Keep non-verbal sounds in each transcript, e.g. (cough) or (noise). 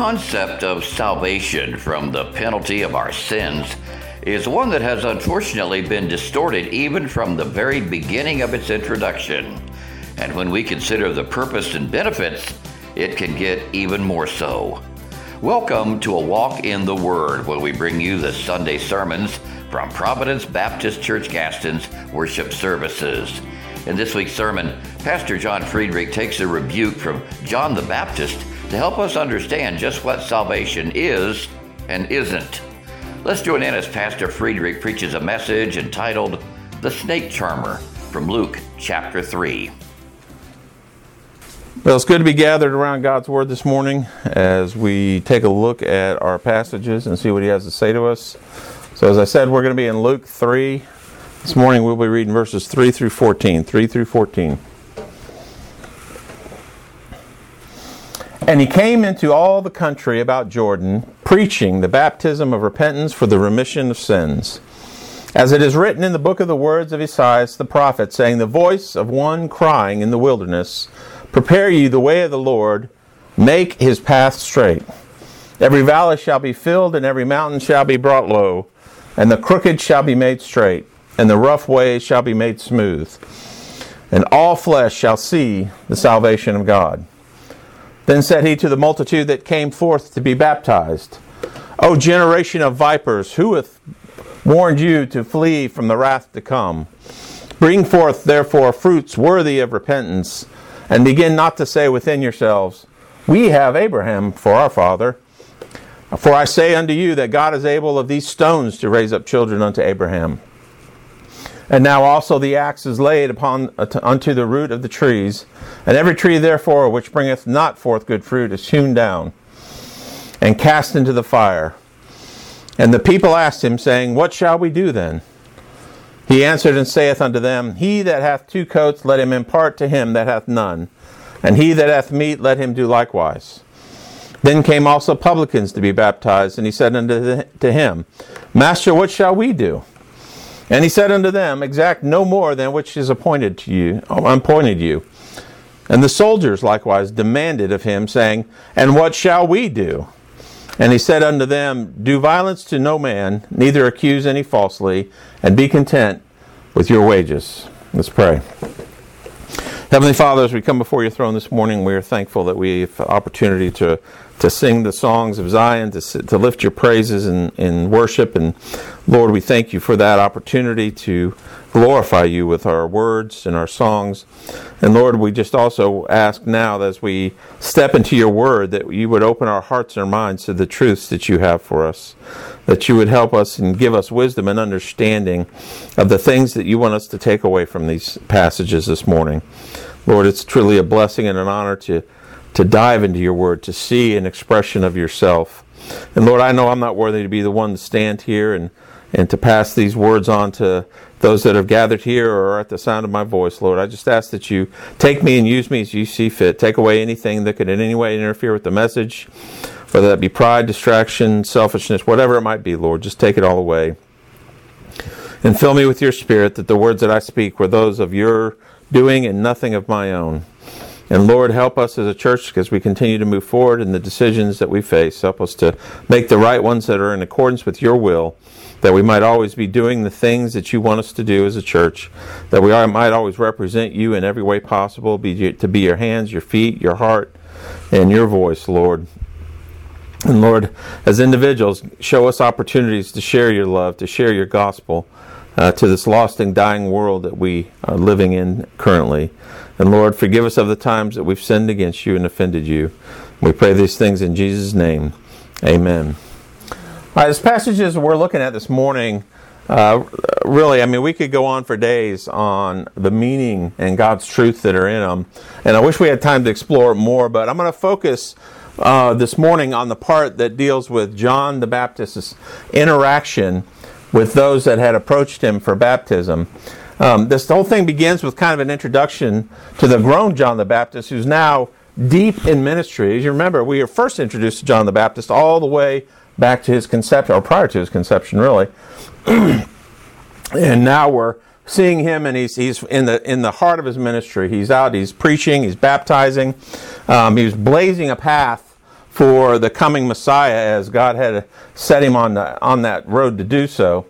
concept of salvation from the penalty of our sins is one that has unfortunately been distorted even from the very beginning of its introduction. And when we consider the purpose and benefits, it can get even more so. Welcome to A Walk in the Word, where we bring you the Sunday sermons from Providence Baptist Church Gaston's worship services. In this week's sermon, Pastor John Friederich takes a rebuke from John the Baptist to help us understand just what salvation is and isn't. Let's join in as Pastor Friederich preaches a message entitled The Snake Charmer from Luke chapter 3. Well, it's good to be gathered around God's Word this morning as we take a look at our passages and see what He has to say to us. So, as I said, we're going to be in Luke 3. This morning we'll be reading verses 3 through 14. 3 through 14. And he came into all the country about Jordan, preaching the baptism of repentance for the remission of sins. As it is written in the book of the words of Esaias the prophet, saying, The voice of one crying in the wilderness, Prepare ye the way of the Lord, make his path straight. Every valley shall be filled, and every mountain shall be brought low, and the crooked shall be made straight and the rough way shall be made smooth, and all flesh shall see the salvation of God. Then said he to the multitude that came forth to be baptized, O generation of vipers, who hath warned you to flee from the wrath to come? Bring forth therefore fruits worthy of repentance, and begin not to say within yourselves, We have Abraham for our father. For I say unto you that God is able of these stones to raise up children unto Abraham. And now also the axe is laid upon uh, unto the root of the trees, and every tree therefore which bringeth not forth good fruit is hewn down and cast into the fire. And the people asked him, saying, What shall we do then? He answered and saith unto them, He that hath two coats, let him impart to him that hath none, and he that hath meat, let him do likewise. Then came also publicans to be baptized, and he said unto him, Master, what shall we do? And he said unto them, Exact no more than which is appointed to you, appointed you. And the soldiers likewise demanded of him, saying, And what shall we do? And he said unto them, Do violence to no man, neither accuse any falsely, and be content with your wages. Let's pray. Heavenly Father, as we come before your throne this morning, we are thankful that we have opportunity to to sing the songs of Zion, to, to lift your praises in, in worship. And Lord, we thank you for that opportunity to glorify you with our words and our songs. And Lord, we just also ask now as we step into your word that you would open our hearts and our minds to the truths that you have for us, that you would help us and give us wisdom and understanding of the things that you want us to take away from these passages this morning. Lord, it's truly a blessing and an honor to to dive into your word, to see an expression of yourself. And Lord, I know I'm not worthy to be the one to stand here and, and to pass these words on to those that have gathered here or at the sound of my voice, Lord. I just ask that you take me and use me as you see fit. Take away anything that could in any way interfere with the message, whether that be pride, distraction, selfishness, whatever it might be, Lord. Just take it all away. And fill me with your spirit that the words that I speak were those of your doing and nothing of my own. And Lord, help us as a church as we continue to move forward in the decisions that we face. Help us to make the right ones that are in accordance with your will, that we might always be doing the things that you want us to do as a church, that we might always represent you in every way possible, be, to be your hands, your feet, your heart, and your voice, Lord. And Lord, as individuals, show us opportunities to share your love, to share your gospel uh, to this lost and dying world that we are living in currently. And Lord, forgive us of the times that we've sinned against you and offended you. We pray these things in Jesus' name. Amen. All right, this passages we're looking at this morning, uh, really, I mean, we could go on for days on the meaning and God's truth that are in them. And I wish we had time to explore more, but I'm going to focus uh, this morning on the part that deals with John the Baptist's interaction with those that had approached him for baptism. Um, this whole thing begins with kind of an introduction to the grown John the Baptist, who's now deep in ministry. As you remember, we were first introduced to John the Baptist all the way back to his conception, or prior to his conception, really. (clears throat) and now we're seeing him, and he's he's in the in the heart of his ministry. He's out, he's preaching, he's baptizing, um, he's blazing a path for the coming Messiah as God had set him on, the, on that road to do so.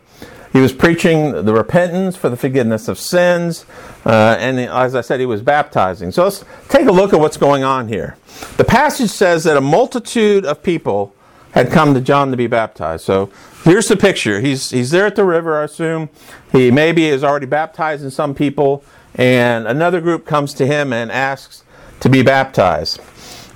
He was preaching the repentance for the forgiveness of sins, uh, and as I said, he was baptizing. So let's take a look at what's going on here. The passage says that a multitude of people had come to John to be baptized. So here's the picture. He's, he's there at the river, I assume. He maybe is already baptizing some people, and another group comes to him and asks to be baptized.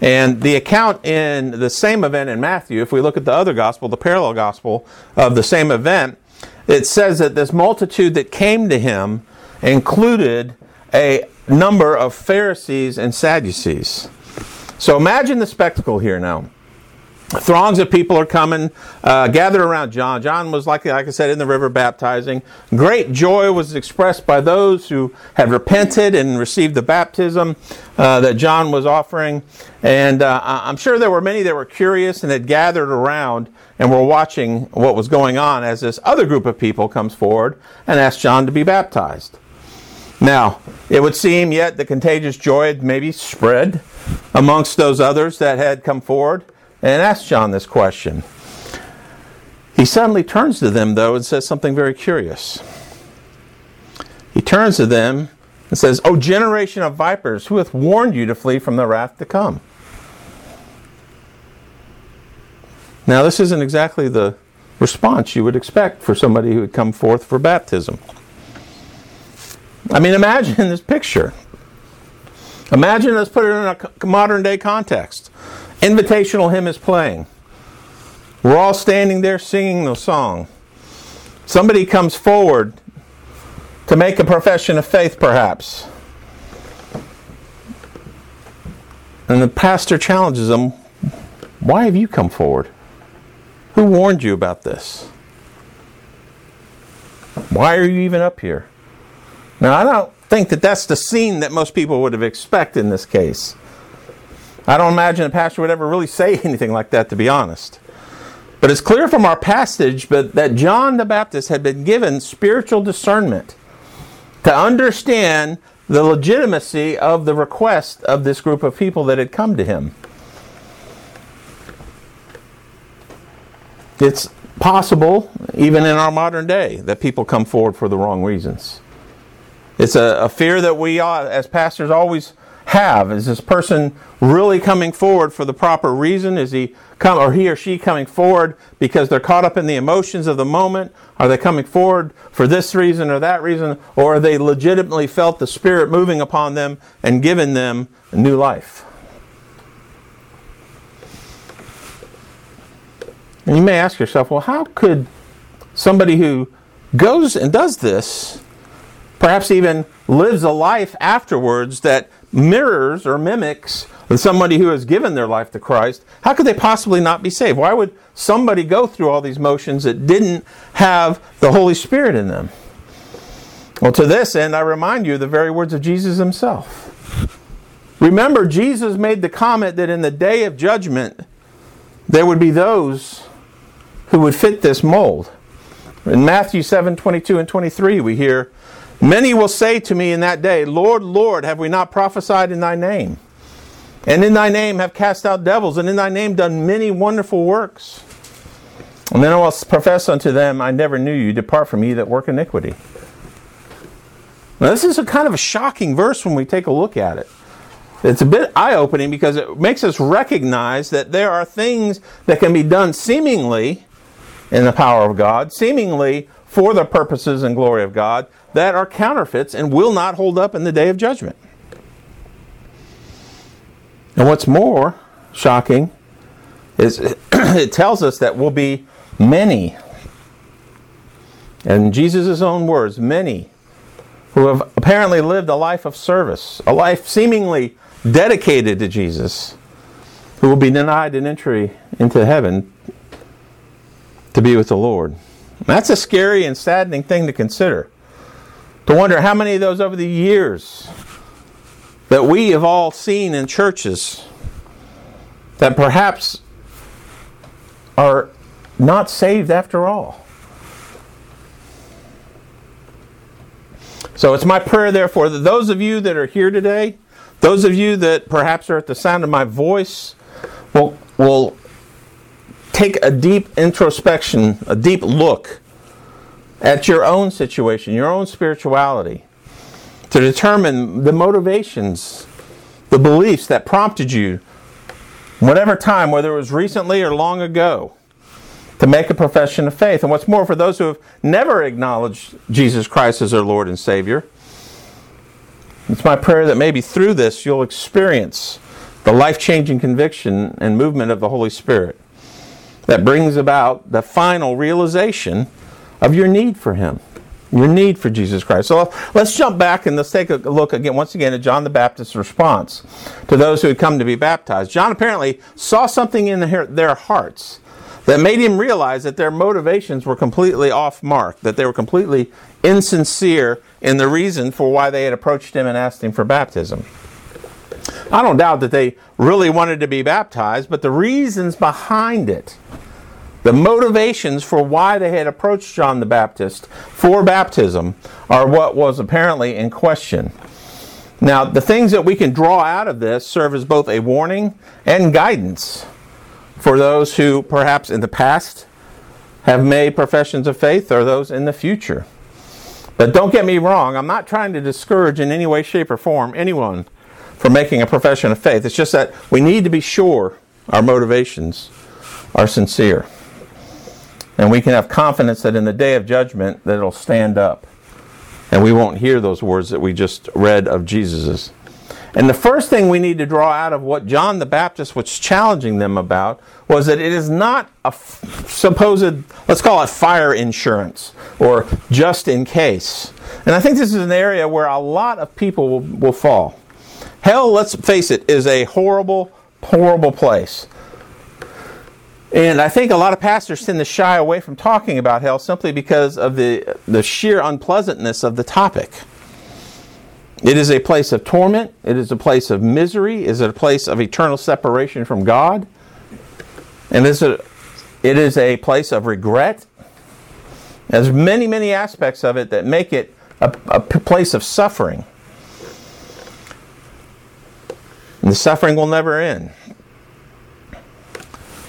And the account in the same event in Matthew, if we look at the other gospel, the parallel gospel of the same event, it says that this multitude that came to him included a number of Pharisees and Sadducees. So imagine the spectacle here now. Throngs of people are coming, uh, gathered around John. John was, like, like I said, in the river baptizing. Great joy was expressed by those who had repented and received the baptism uh, that John was offering. And uh, I'm sure there were many that were curious and had gathered around and were watching what was going on as this other group of people comes forward and asks John to be baptized. Now, it would seem yet the contagious joy had maybe spread amongst those others that had come forward and asks John this question. He suddenly turns to them, though, and says something very curious. He turns to them and says, O generation of vipers, who hath warned you to flee from the wrath to come? Now, this isn't exactly the response you would expect for somebody who had come forth for baptism. I mean, imagine this picture. Imagine, let's put it in a modern day context. Invitational hymn is playing. We're all standing there singing the song. Somebody comes forward to make a profession of faith, perhaps. And the pastor challenges them Why have you come forward? Who warned you about this? Why are you even up here? Now, I don't think that that's the scene that most people would have expected in this case. I don't imagine a pastor would ever really say (laughs) anything like that, to be honest. But it's clear from our passage but that John the Baptist had been given spiritual discernment to understand the legitimacy of the request of this group of people that had come to him. It's possible, even in our modern day, that people come forward for the wrong reasons. It's a, a fear that we, uh, as pastors, always have? Is this person really coming forward for the proper reason? Is he come or he or she coming forward because they're caught up in the emotions of the moment? Are they coming forward for this reason or that reason? Or are they legitimately felt the Spirit moving upon them and giving them a new life? And you may ask yourself, well, how could somebody who goes and does this, perhaps even lives a life afterwards that mirrors or mimics somebody who has given their life to Christ, how could they possibly not be saved? Why would somebody go through all these motions that didn't have the Holy Spirit in them? Well, to this end, I remind you the very words of Jesus himself. Remember, Jesus made the comment that in the day of judgment, there would be those who would fit this mold. In Matthew 7 22 and 23, we hear, Many will say to me in that day, Lord, Lord, have we not prophesied in thy name? And in thy name have cast out devils, and in thy name done many wonderful works. And then I will profess unto them, I never knew you. Depart from me that work iniquity. Now, this is a kind of a shocking verse when we take a look at it. It's a bit eye opening because it makes us recognize that there are things that can be done seemingly in the power of God, seemingly for the purposes and glory of God, that are counterfeits and will not hold up in the day of judgment. And what's more shocking is it (clears throat) tells us that will be many, and Jesus' own words, many who have apparently lived a life of service, a life seemingly dedicated to Jesus, who will be denied an entry into heaven to be with the Lord. That's a scary and saddening thing to consider to wonder how many of those over the years that we have all seen in churches that perhaps are not saved after all. So it's my prayer, therefore, that those of you that are here today, those of you that perhaps are at the sound of my voice, will will take a deep introspection, a deep look at your own situation, your own spirituality, to determine the motivations, the beliefs that prompted you, whatever time, whether it was recently or long ago, to make a profession of faith. And what's more, for those who have never acknowledged Jesus Christ as their Lord and Savior, it's my prayer that maybe through this you'll experience the life changing conviction and movement of the Holy Spirit that brings about the final realization of your need for Him, your need for Jesus Christ. So let's jump back and let's take a look again, once again, at John the Baptist's response to those who had come to be baptized. John apparently saw something in their hearts that made him realize that their motivations were completely off mark, that they were completely insincere in the reason for why they had approached him and asked him for baptism. I don't doubt that they really wanted to be baptized, but the reasons behind it, the motivations for why they had approached John the Baptist for baptism, are what was apparently in question. Now, the things that we can draw out of this serve as both a warning and guidance for those who perhaps in the past have made professions of faith or those in the future. But don't get me wrong, I'm not trying to discourage in any way, shape, or form anyone from making a profession of faith. It's just that we need to be sure our motivations are sincere. And we can have confidence that in the day of judgment that it'll stand up. And we won't hear those words that we just read of Jesus's. And the first thing we need to draw out of what John the Baptist was challenging them about was that it is not a f- supposed, let's call it fire insurance or just in case. And I think this is an area where a lot of people will, will fall. Hell, let's face it, is a horrible, horrible place. And I think a lot of pastors tend to shy away from talking about hell simply because of the, the sheer unpleasantness of the topic. It is a place of torment. It is a place of misery. It is a place of eternal separation from God. And it's a, it is a place of regret. There's many, many aspects of it that make it a, a place of suffering. And the suffering will never end.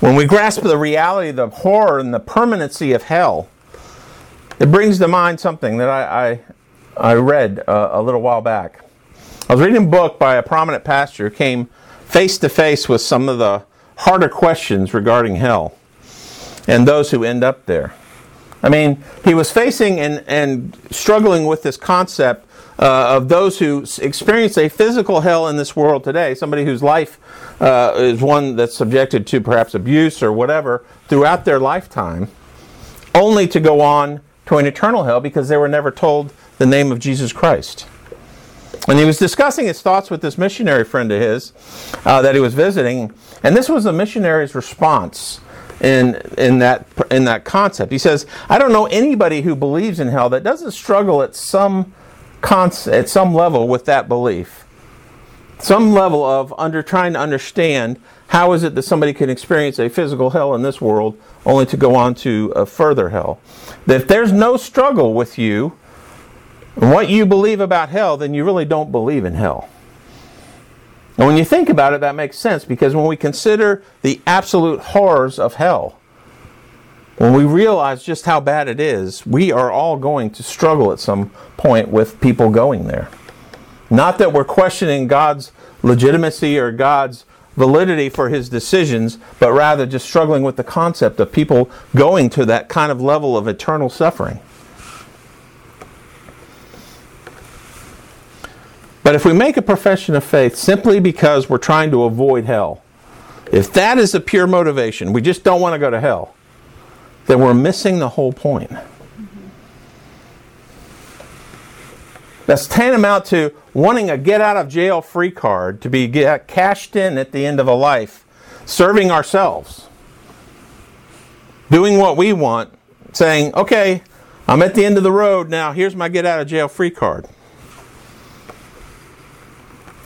When we grasp the reality, the horror, and the permanency of hell, it brings to mind something that I, I, I read uh, a little while back. I was reading a book by a prominent pastor who came face to face with some of the harder questions regarding hell and those who end up there. I mean, he was facing and, and struggling with this concept uh, of those who experience a physical hell in this world today, somebody whose life uh, is one that's subjected to perhaps abuse or whatever throughout their lifetime, only to go on to an eternal hell because they were never told the name of Jesus Christ. And he was discussing his thoughts with this missionary friend of his uh, that he was visiting, and this was the missionary's response in in that in that concept. He says, "I don't know anybody who believes in hell that doesn't struggle at some at some level with that belief, some level of under trying to understand how is it that somebody can experience a physical hell in this world only to go on to a further hell. That if there's no struggle with you." and what you believe about hell, then you really don't believe in hell. And when you think about it, that makes sense because when we consider the absolute horrors of hell, when we realize just how bad it is, we are all going to struggle at some point with people going there. Not that we're questioning God's legitimacy or God's validity for his decisions, but rather just struggling with the concept of people going to that kind of level of eternal suffering. But if we make a profession of faith simply because we're trying to avoid hell, if that is the pure motivation, we just don't want to go to hell, then we're missing the whole point. That's tantamount to wanting a get out of jail free card to be cashed in at the end of a life, serving ourselves, doing what we want, saying, okay, I'm at the end of the road now, here's my get out of jail free card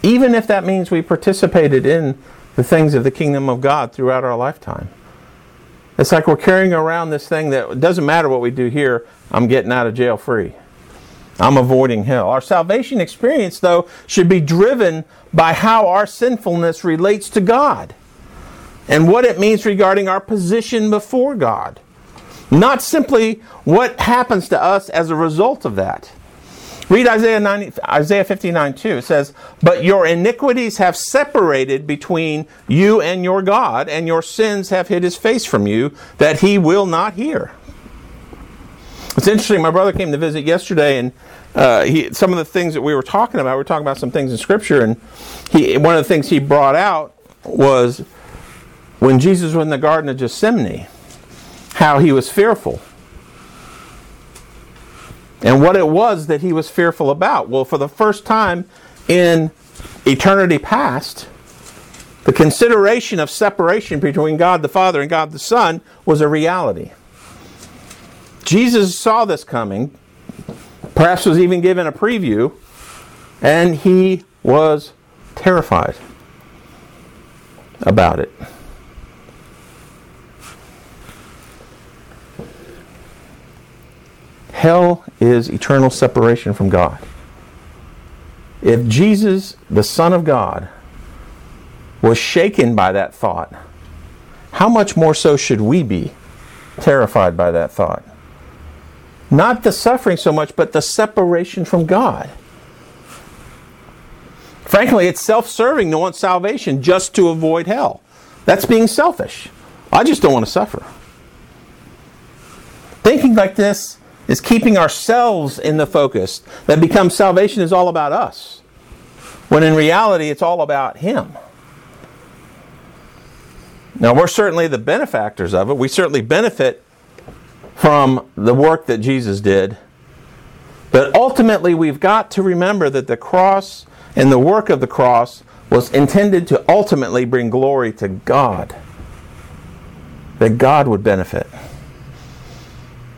even if that means we participated in the things of the kingdom of God throughout our lifetime. It's like we're carrying around this thing that it doesn't matter what we do here, I'm getting out of jail free. I'm avoiding hell. Our salvation experience, though, should be driven by how our sinfulness relates to God. and what it means regarding our position before God. Not simply what happens to us as a result of that. Read Isaiah, 90, Isaiah 59 2. It says, But your iniquities have separated between you and your God, and your sins have hid his face from you, that he will not hear. It's interesting. My brother came to visit yesterday, and uh, he, some of the things that we were talking about, we were talking about some things in Scripture, and he, one of the things he brought out was when Jesus was in the Garden of Gethsemane, how he was fearful. And what it was that he was fearful about. Well, for the first time in eternity past, the consideration of separation between God the Father and God the Son was a reality. Jesus saw this coming, perhaps was even given a preview, and he was terrified about it. Hell is eternal separation from God. If Jesus, the Son of God, was shaken by that thought, how much more so should we be terrified by that thought? Not the suffering so much, but the separation from God. Frankly, it's self serving to want salvation just to avoid hell. That's being selfish. I just don't want to suffer. Thinking like this is keeping ourselves in the focus that becomes salvation is all about us. When in reality, it's all about Him. Now, we're certainly the benefactors of it. We certainly benefit from the work that Jesus did. But ultimately, we've got to remember that the cross and the work of the cross was intended to ultimately bring glory to God. That God would benefit.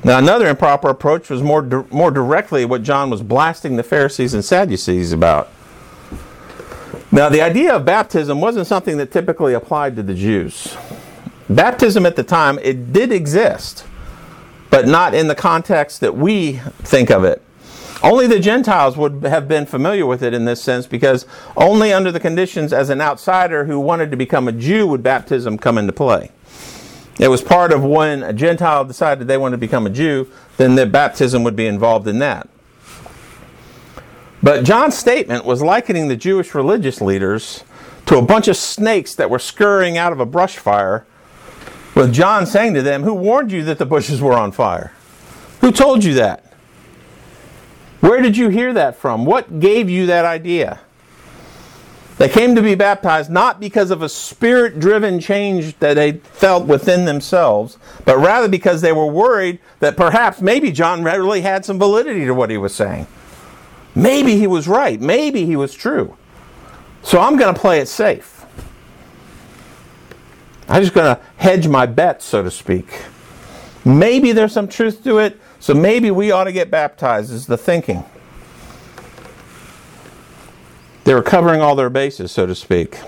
Now, another improper approach was more, di- more directly what John was blasting the Pharisees and Sadducees about. Now, the idea of baptism wasn't something that typically applied to the Jews. Baptism at the time, it did exist but not in the context that we think of it. Only the Gentiles would have been familiar with it in this sense because only under the conditions as an outsider who wanted to become a Jew would baptism come into play. It was part of when a Gentile decided they wanted to become a Jew, then the baptism would be involved in that. But John's statement was likening the Jewish religious leaders to a bunch of snakes that were scurrying out of a brush fire with John saying to them, Who warned you that the bushes were on fire? Who told you that? Where did you hear that from? What gave you that idea? They came to be baptized not because of a spirit driven change that they felt within themselves, but rather because they were worried that perhaps maybe John really had some validity to what he was saying. Maybe he was right. Maybe he was true. So I'm going to play it safe. I'm just going to hedge my bet, so to speak. Maybe there's some truth to it, so maybe we ought to get baptized, is the thinking. They were covering all their bases, so to speak.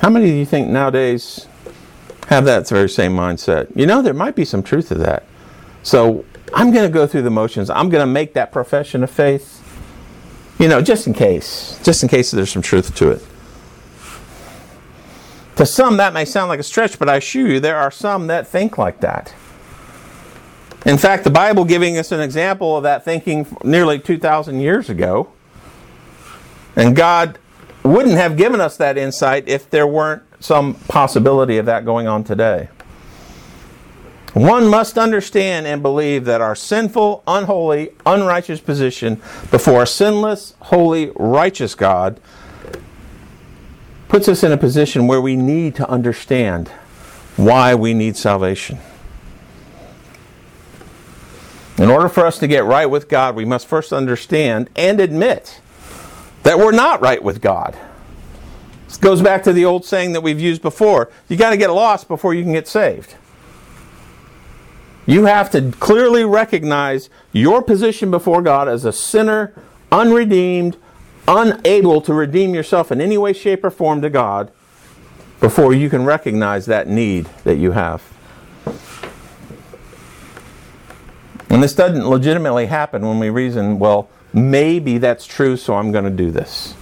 How many do you think nowadays have that very same mindset? You know, there might be some truth to that. So I'm going to go through the motions. I'm going to make that profession of faith. You know, just in case. Just in case there's some truth to it. To some, that may sound like a stretch, but I assure you there are some that think like that. In fact, the Bible giving us an example of that thinking nearly 2,000 years ago. And God wouldn't have given us that insight if there weren't some possibility of that going on today. One must understand and believe that our sinful, unholy, unrighteous position before a sinless, holy, righteous God puts us in a position where we need to understand why we need salvation. In order for us to get right with God, we must first understand and admit that we're not right with God. This goes back to the old saying that we've used before you got to get lost before you can get saved. You have to clearly recognize your position before God as a sinner, unredeemed, unable to redeem yourself in any way, shape, or form to God before you can recognize that need that you have. And this doesn't legitimately happen when we reason, well, maybe that's true, so I'm going to do this.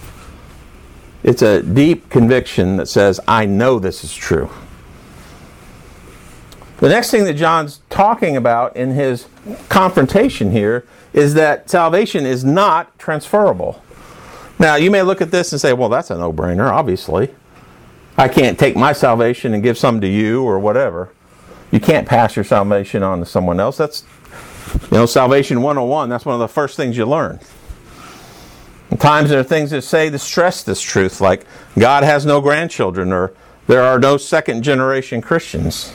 It's a deep conviction that says, I know this is true. The next thing that John's talking about in his confrontation here is that salvation is not transferable. Now, you may look at this and say, well, that's a no brainer, obviously. I can't take my salvation and give some to you or whatever. You can't pass your salvation on to someone else. That's, you know, Salvation 101, that's one of the first things you learn. Times there are things that say to stress this truth, like God has no grandchildren or there are no second generation Christians.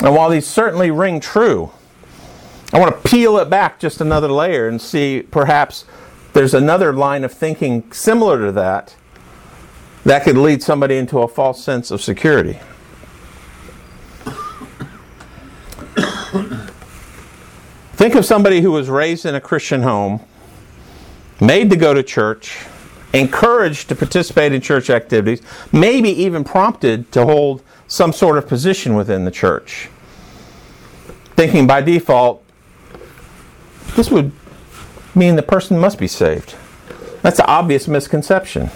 And while these certainly ring true, I want to peel it back just another layer and see perhaps there's another line of thinking similar to that that could lead somebody into a false sense of security. Think of somebody who was raised in a Christian home, made to go to church, encouraged to participate in church activities, maybe even prompted to hold some sort of position within the church. Thinking by default, this would mean the person must be saved. That's an obvious misconception.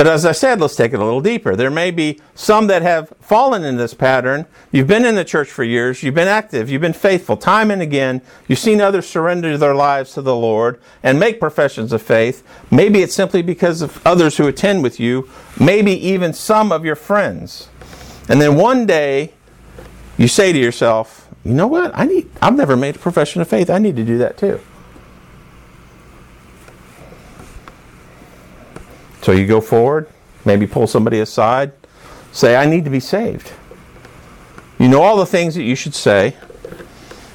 But as I said, let's take it a little deeper. There may be some that have fallen in this pattern. You've been in the church for years, you've been active, you've been faithful time and again. You've seen others surrender their lives to the Lord and make professions of faith. Maybe it's simply because of others who attend with you, maybe even some of your friends. And then one day you say to yourself, you know what? I need I've never made a profession of faith. I need to do that too. So you go forward, maybe pull somebody aside, say, I need to be saved. You know all the things that you should say.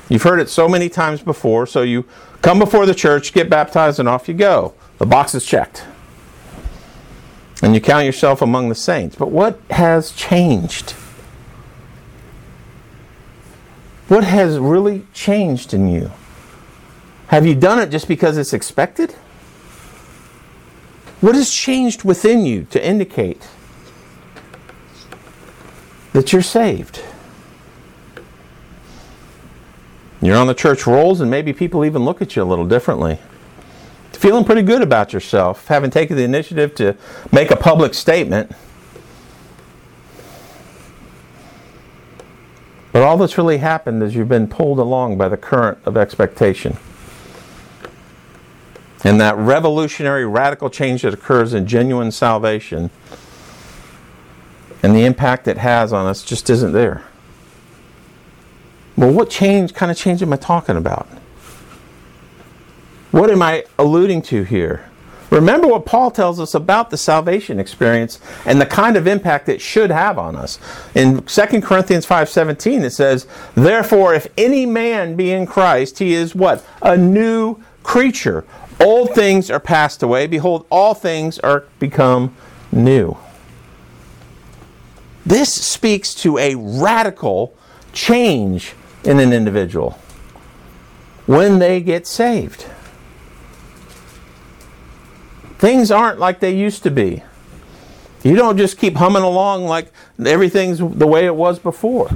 You've heard it so many times before, so you come before the church, get baptized, and off you go. The box is checked. And you count yourself among the saints. But what has changed? What has really changed in you? Have you done it just because it's expected? What has changed within you to indicate that you're saved? You're on the church rolls, and maybe people even look at you a little differently. Feeling pretty good about yourself, having taken the initiative to make a public statement. But all that's really happened is you've been pulled along by the current of expectation. And that revolutionary, radical change that occurs in genuine salvation and the impact it has on us just isn't there. Well, what change, kind of change am I talking about? What am I alluding to here? Remember what Paul tells us about the salvation experience and the kind of impact it should have on us. In 2 Corinthians 5:17 it says, "Therefore if any man be in Christ, he is what? A new creature. Old things are passed away. Behold, all things are become new. This speaks to a radical change in an individual when they get saved. Things aren't like they used to be. You don't just keep humming along like everything's the way it was before.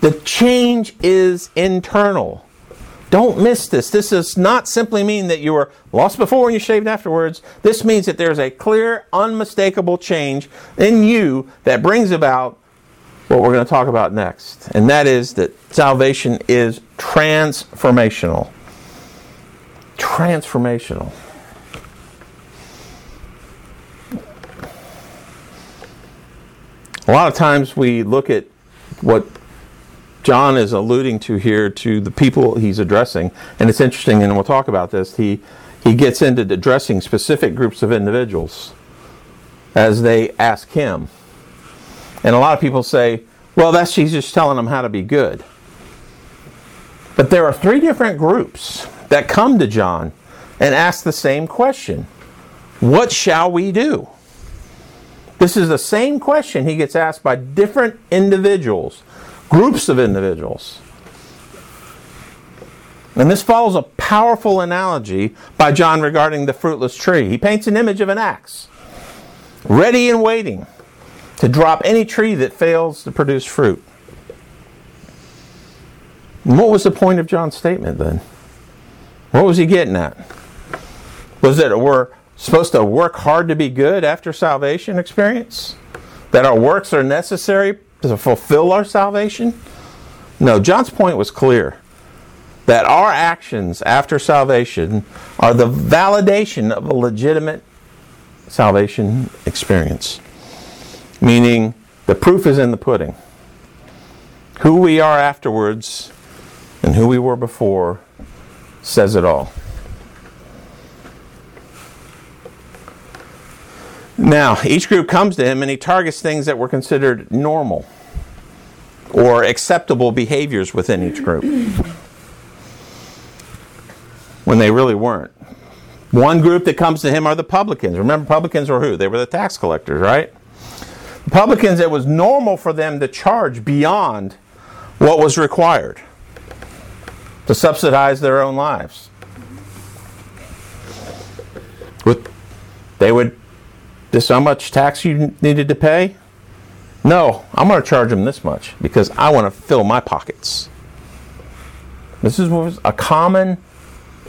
The change is internal. Don't miss this. This does not simply mean that you were lost before and you shaved afterwards. This means that there's a clear, unmistakable change in you that brings about what we're going to talk about next. And that is that salvation is transformational. Transformational. A lot of times we look at what John is alluding to here to the people he's addressing, and it's interesting, and we'll talk about this. He he gets into addressing specific groups of individuals as they ask him, and a lot of people say, "Well, that's he's just telling them how to be good." But there are three different groups that come to John and ask the same question: "What shall we do?" This is the same question he gets asked by different individuals groups of individuals. And this follows a powerful analogy by John regarding the fruitless tree. He paints an image of an axe, ready and waiting to drop any tree that fails to produce fruit. And what was the point of John's statement then? What was he getting at? Was it we're supposed to work hard to be good after salvation experience? That our works are necessary to fulfill our salvation? No, John's point was clear that our actions after salvation are the validation of a legitimate salvation experience. Meaning, the proof is in the pudding. Who we are afterwards and who we were before says it all. Now, each group comes to him and he targets things that were considered normal or acceptable behaviors within each group when they really weren't. One group that comes to him are the publicans. Remember, publicans were who? They were the tax collectors, right? The publicans, it was normal for them to charge beyond what was required to subsidize their own lives. With, they would this how much tax you needed to pay? No, I'm going to charge them this much because I want to fill my pockets. This is was a common,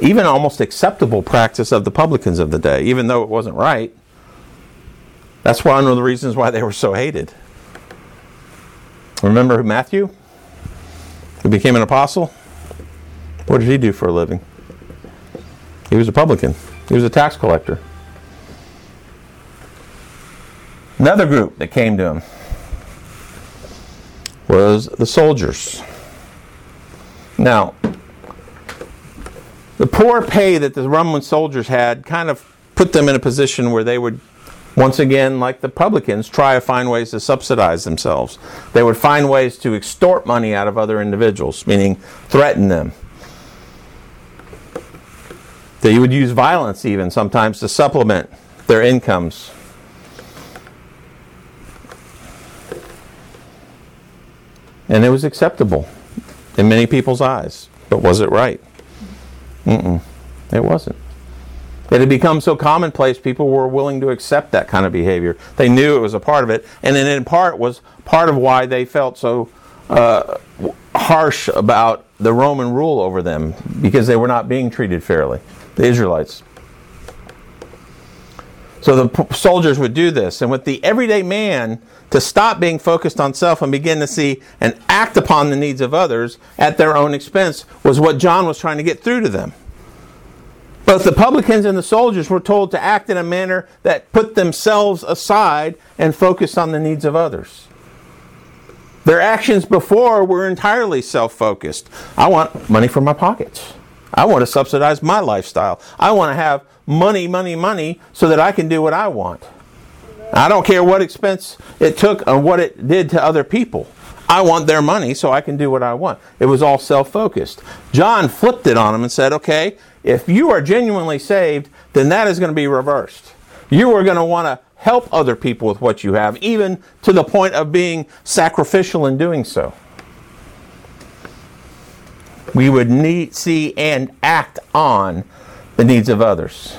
even almost acceptable practice of the publicans of the day, even though it wasn't right. That's one of the reasons why they were so hated. Remember Matthew, who became an apostle? What did he do for a living? He was a publican. He was a tax collector. Another group that came to him was the soldiers. Now, the poor pay that the Roman soldiers had kind of put them in a position where they would, once again, like the publicans, try to find ways to subsidize themselves. They would find ways to extort money out of other individuals, meaning threaten them. They would use violence even sometimes to supplement their incomes And it was acceptable in many people's eyes. But was it right? Mm-mm. It wasn't. It had become so commonplace, people were willing to accept that kind of behavior. They knew it was a part of it, and then in part was part of why they felt so uh, harsh about the Roman rule over them because they were not being treated fairly. The Israelites. So the soldiers would do this, and with the everyday man to stop being focused on self and begin to see and act upon the needs of others at their own expense was what John was trying to get through to them. Both the publicans and the soldiers were told to act in a manner that put themselves aside and focused on the needs of others. Their actions before were entirely self focused. I want money for my pockets. I want to subsidize my lifestyle. I want to have money, money, money so that I can do what I want. I don't care what expense it took or what it did to other people. I want their money so I can do what I want. It was all self focused. John flipped it on him and said, okay, if you are genuinely saved, then that is going to be reversed. You are going to want to help other people with what you have, even to the point of being sacrificial in doing so. We would need, see, and act on the needs of others.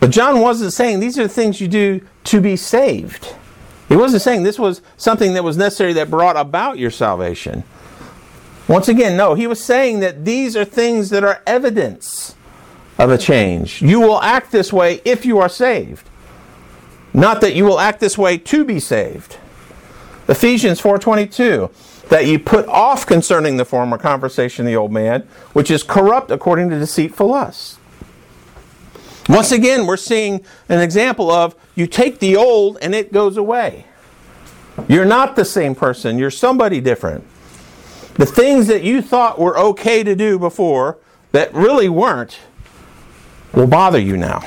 But John wasn't saying these are the things you do to be saved. He wasn't saying this was something that was necessary that brought about your salvation. Once again, no, he was saying that these are things that are evidence of a change. You will act this way if you are saved. Not that you will act this way to be saved. Ephesians 4:22 that you put off concerning the former conversation of the old man, which is corrupt according to deceitful lust. Once again, we're seeing an example of you take the old and it goes away. You're not the same person, you're somebody different. The things that you thought were okay to do before that really weren't will bother you now.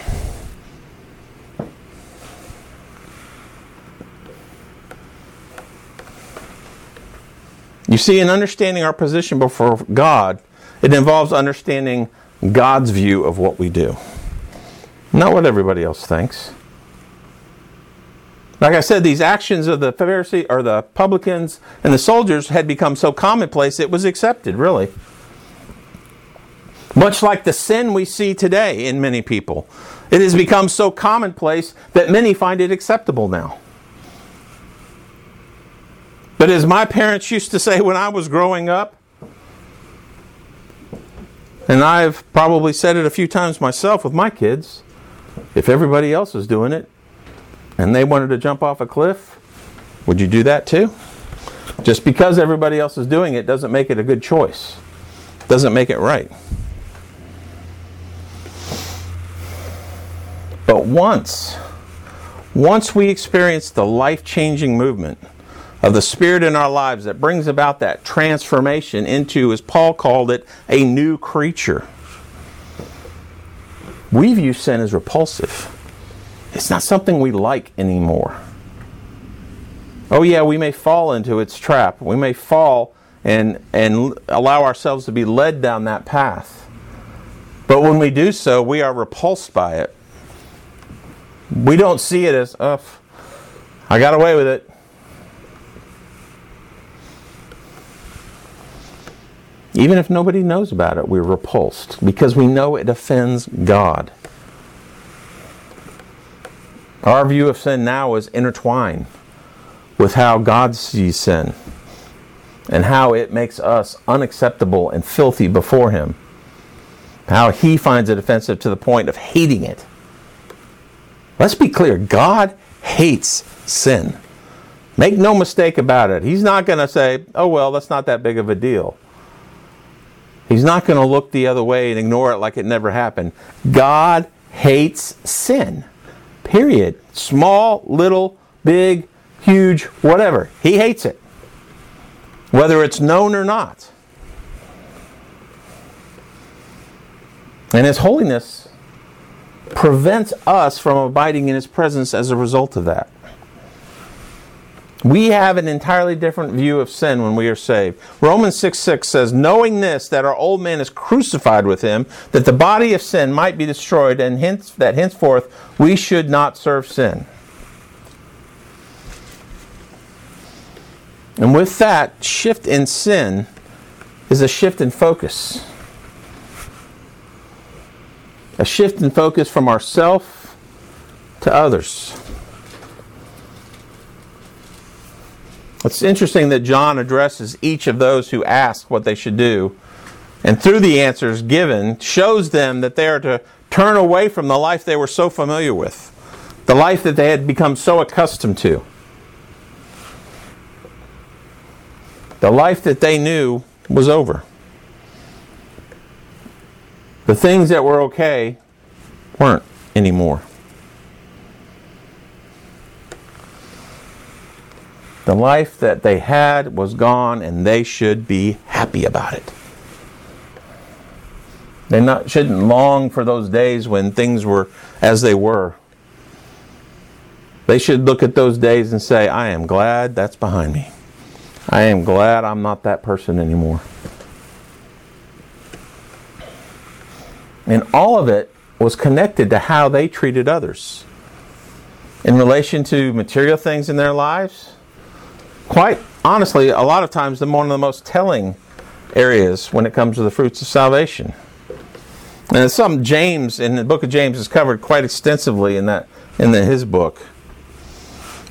You see, in understanding our position before God, it involves understanding God's view of what we do. Not what everybody else thinks. Like I said, these actions of the Pharisee or the publicans and the soldiers had become so commonplace it was accepted, really. Much like the sin we see today in many people. It has become so commonplace that many find it acceptable now. But as my parents used to say when I was growing up, and I've probably said it a few times myself with my kids, If everybody else was doing it and they wanted to jump off a cliff, would you do that too? Just because everybody else is doing it doesn't make it a good choice, doesn't make it right. But once, once we experience the life changing movement of the Spirit in our lives that brings about that transformation into, as Paul called it, a new creature, we view sin as repulsive. It's not something we like anymore. Oh, yeah, we may fall into its trap. We may fall and, and allow ourselves to be led down that path. But when we do so, we are repulsed by it. We don't see it as, oh, I got away with it. Even if nobody knows about it, we're repulsed because we know it offends God. Our view of sin now is intertwined with how God sees sin and how it makes us unacceptable and filthy before Him. How He finds it offensive to the point of hating it. Let's be clear God hates sin. Make no mistake about it. He's not going to say, oh, well, that's not that big of a deal. He's not going to look the other way and ignore it like it never happened. God hates sin. Period. Small, little, big, huge, whatever. He hates it. Whether it's known or not. And His holiness prevents us from abiding in His presence as a result of that. We have an entirely different view of sin when we are saved. Romans 6 6 says, Knowing this, that our old man is crucified with him, that the body of sin might be destroyed, and hence, that henceforth we should not serve sin. And with that shift in sin is a shift in focus. A shift in focus from ourself to others. It's interesting that John addresses each of those who ask what they should do, and through the answers given, shows them that they are to turn away from the life they were so familiar with, the life that they had become so accustomed to, the life that they knew was over. The things that were okay weren't anymore. The life that they had was gone, and they should be happy about it. They not, shouldn't long for those days when things were as they were. They should look at those days and say, I am glad that's behind me. I am glad I'm not that person anymore. And all of it was connected to how they treated others in relation to material things in their lives quite honestly, a lot of times, the one of the most telling areas when it comes to the fruits of salvation. And some James in the book of James is covered quite extensively in that in the, his book.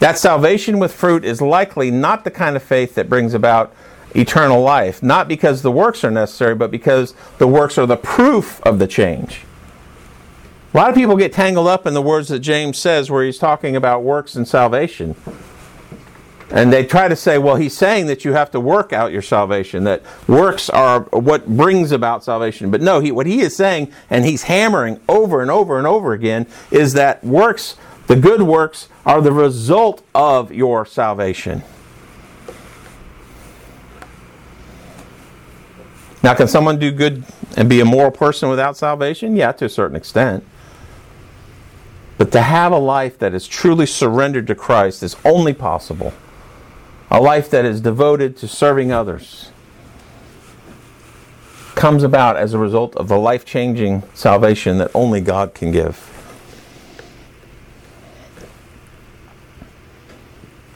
That salvation with fruit is likely not the kind of faith that brings about eternal life, not because the works are necessary, but because the works are the proof of the change. A lot of people get tangled up in the words that James says where he's talking about works and salvation. And they try to say, well, he's saying that you have to work out your salvation, that works are what brings about salvation. But no, he, what he is saying, and he's hammering over and over and over again, is that works, the good works, are the result of your salvation. Now, can someone do good and be a moral person without salvation? Yeah, to a certain extent. But to have a life that is truly surrendered to Christ is only possible a life that is devoted to serving others, comes about as a result of the life changing salvation that only God can give.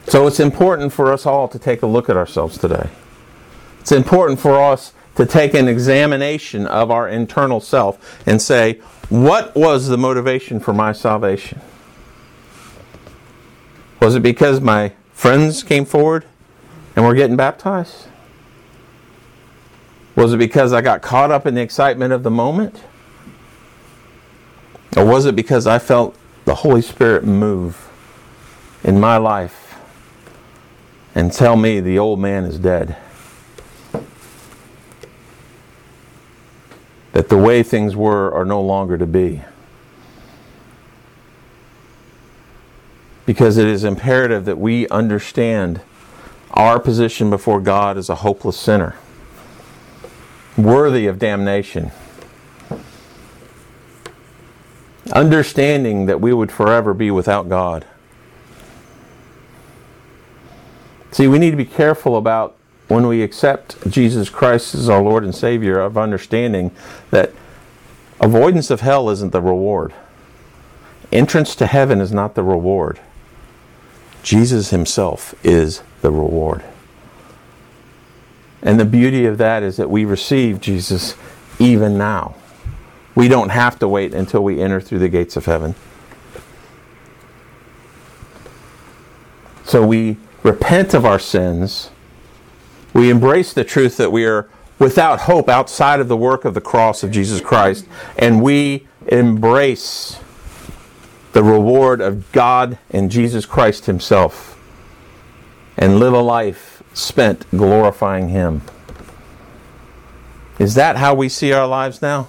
So it's important for us all to take a look at ourselves today. It's important for us to take an examination of our internal self and say, what was the motivation for my salvation? Was it because my friends came forward and we're getting baptized? Was it because I got caught up in the excitement of the moment? Or was it because I felt the Holy Spirit move in my life and tell me the old man is dead. That the way things were are no longer to be. Because it is imperative that we understand our position before God as a hopeless sinner, worthy of damnation. Understanding that we would forever be without God. See, we need to be careful about when we accept Jesus Christ as our Lord and Savior of understanding that avoidance of hell isn't the reward. Entrance to heaven is not the reward. Jesus Himself is the reward. And the beauty of that is that we receive Jesus even now. We don't have to wait until we enter through the gates of heaven. So we repent of our sins. We embrace the truth that we are without hope outside of the work of the cross of Jesus Christ. And we embrace the reward of God and Jesus Christ Himself and live a life spent glorifying Him. Is that how we see our lives now?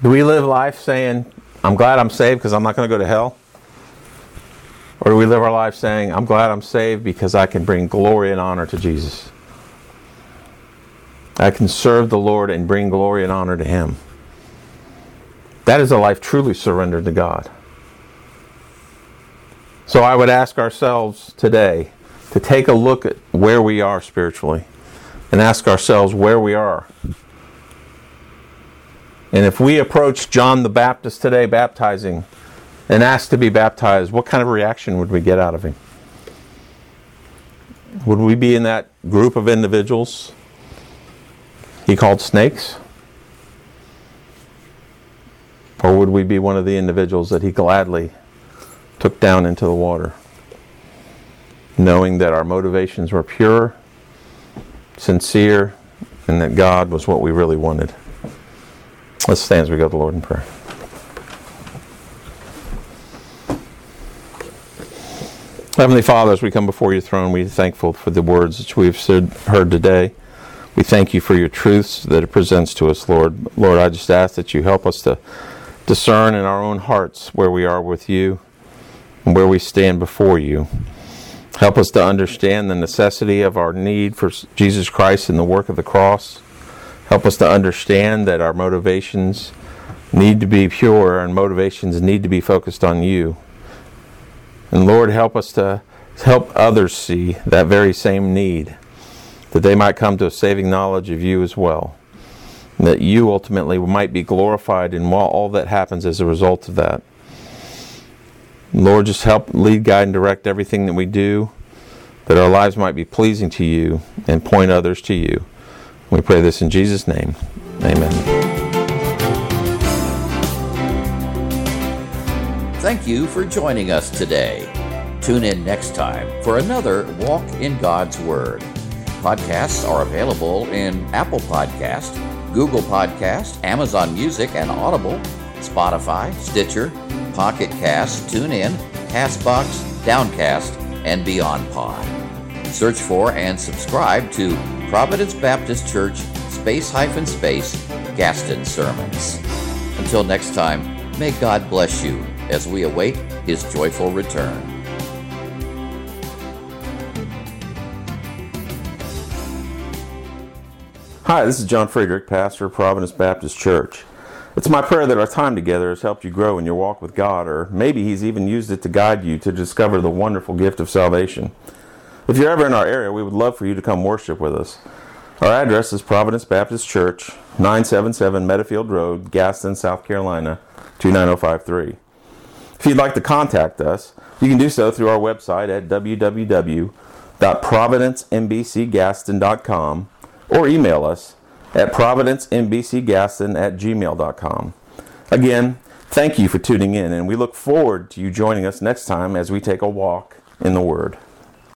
Do we live life saying, I'm glad I'm saved because I'm not going to go to hell? Or do we live our life saying, I'm glad I'm saved because I can bring glory and honor to Jesus? I can serve the Lord and bring glory and honor to Him. That is a life truly surrendered to God. So I would ask ourselves today to take a look at where we are spiritually and ask ourselves where we are. And if we approach John the Baptist today baptizing and asked to be baptized, what kind of reaction would we get out of him? Would we be in that group of individuals he called snakes? Or would we be one of the individuals that he gladly took down into the water, knowing that our motivations were pure, sincere, and that God was what we really wanted. Let's stand as we go to the Lord in prayer. Heavenly Father, as we come before your throne, we are thankful for the words that we've heard today. We thank you for your truths that it presents to us, Lord. Lord, I just ask that you help us to discern in our own hearts where we are with you where we stand before you. Help us to understand the necessity of our need for Jesus Christ and the work of the cross. Help us to understand that our motivations need to be pure and motivations need to be focused on you. And Lord, help us to help others see that very same need, that they might come to a saving knowledge of you as well. That you ultimately might be glorified in all that happens as a result of that. Lord, just help lead, guide, and direct everything that we do, that our lives might be pleasing to you and point others to you. We pray this in Jesus' name. Amen. Thank you for joining us today. Tune in next time for another Walk in God's Word. Podcasts are available in Apple Podcast, Google Podcast, Amazon Music and Audible, Spotify, Stitcher, Pocket Cast, TuneIn, Castbox, Downcast, and Beyond Pod. Search for and subscribe to Providence Baptist Church space hyphen space Gaston Sermons. Until next time, may God bless you as we await his joyful return. Hi, this is John Friederich, pastor of Providence Baptist Church. It's my prayer that our time together has helped you grow in your walk with God, or maybe He's even used it to guide you to discover the wonderful gift of salvation. If you're ever in our area, we would love for you to come worship with us. Our address is Providence Baptist Church, 977 Meadowfield Road, Gaston, South Carolina, 29053. If you'd like to contact us, you can do so through our website at www.providencembcgaston.com or email us at providencembcgaston at gmail.com. Again, thank you for tuning in, and we look forward to you joining us next time as we take a walk in the Word.